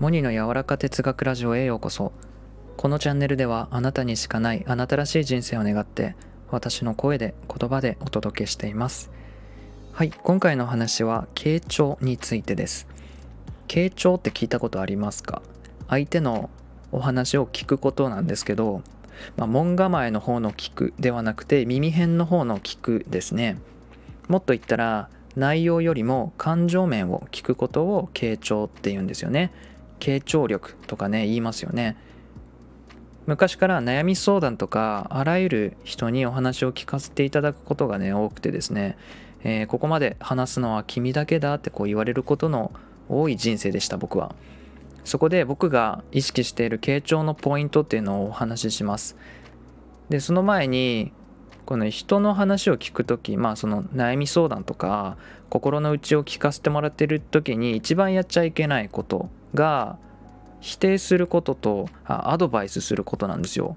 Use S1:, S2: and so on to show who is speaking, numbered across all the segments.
S1: モニの柔らか哲学ラジオへようこそ。このチャンネルではあなたにしかないあなたらしい人生を願って私の声で言葉でお届けしています。はい今回の話は傾聴についてです。傾聴って聞いたことありますか？相手のお話を聞くことなんですけど、まあ、門構えの方の聞くではなくて耳辺の方の聞くですね。もっと言ったら内容よりも感情面を聞くことを傾聴って言うんですよね。傾聴力とかね言いますよね。昔から悩み相談とかあらゆる人にお話を聞かせていただくことがね多くてですね、えー、ここまで話すのは君だけだってこう言われることの多い人生でした僕は。そこで僕が意識している傾聴のポイントっていうのをお話しします。でその前にこの人の話を聞く時まあその悩み相談とか心の内を聞かせてもらってる時に一番やっちゃいけないことが否定することとアドバイスすることなんですよ。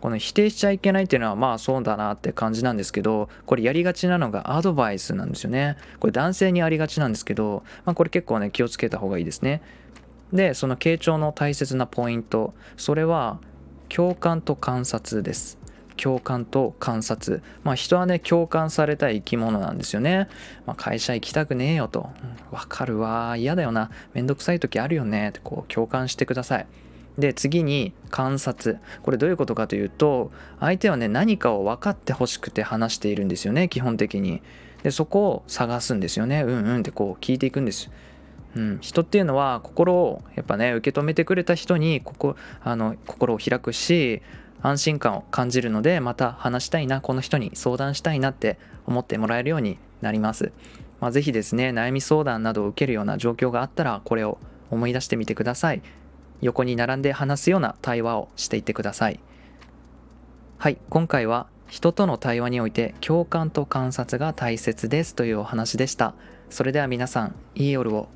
S1: この否定しちゃいけないっていうのはまあそうだなって感じなんですけどこれやりがちなのがアドバイスなんですよね。これ男性にありがちなんですけど、まあ、これ結構ね気をつけた方がいいですね。でその傾聴の大切なポイントそれは共感と観察です。共感と観察。まあ人はね、共感された生き物なんですよね。まあ、会社行きたくねえよと。わ、うん、かるわ。嫌だよな。めんどくさい時あるよね。ってこう共感してください。で次に観察これどういうことかというと相手はね何かを分かってほしくて話しているんですよね基本的にでそこを探すんですよねうんうんってこう聞いていくんですうん、人っていうのは心をやっぱね受け止めてくれた人にここあの心を開くし安心感を感じるのでまた話したいなこの人に相談したいなって思ってもらえるようになります、まあ、是非ですね悩み相談などを受けるような状況があったらこれを思い出してみてください。横に並んで話すような対話をしていってください。はい今回は人との対話において共感と観察が大切ですというお話でした。それでは皆さんいい夜を。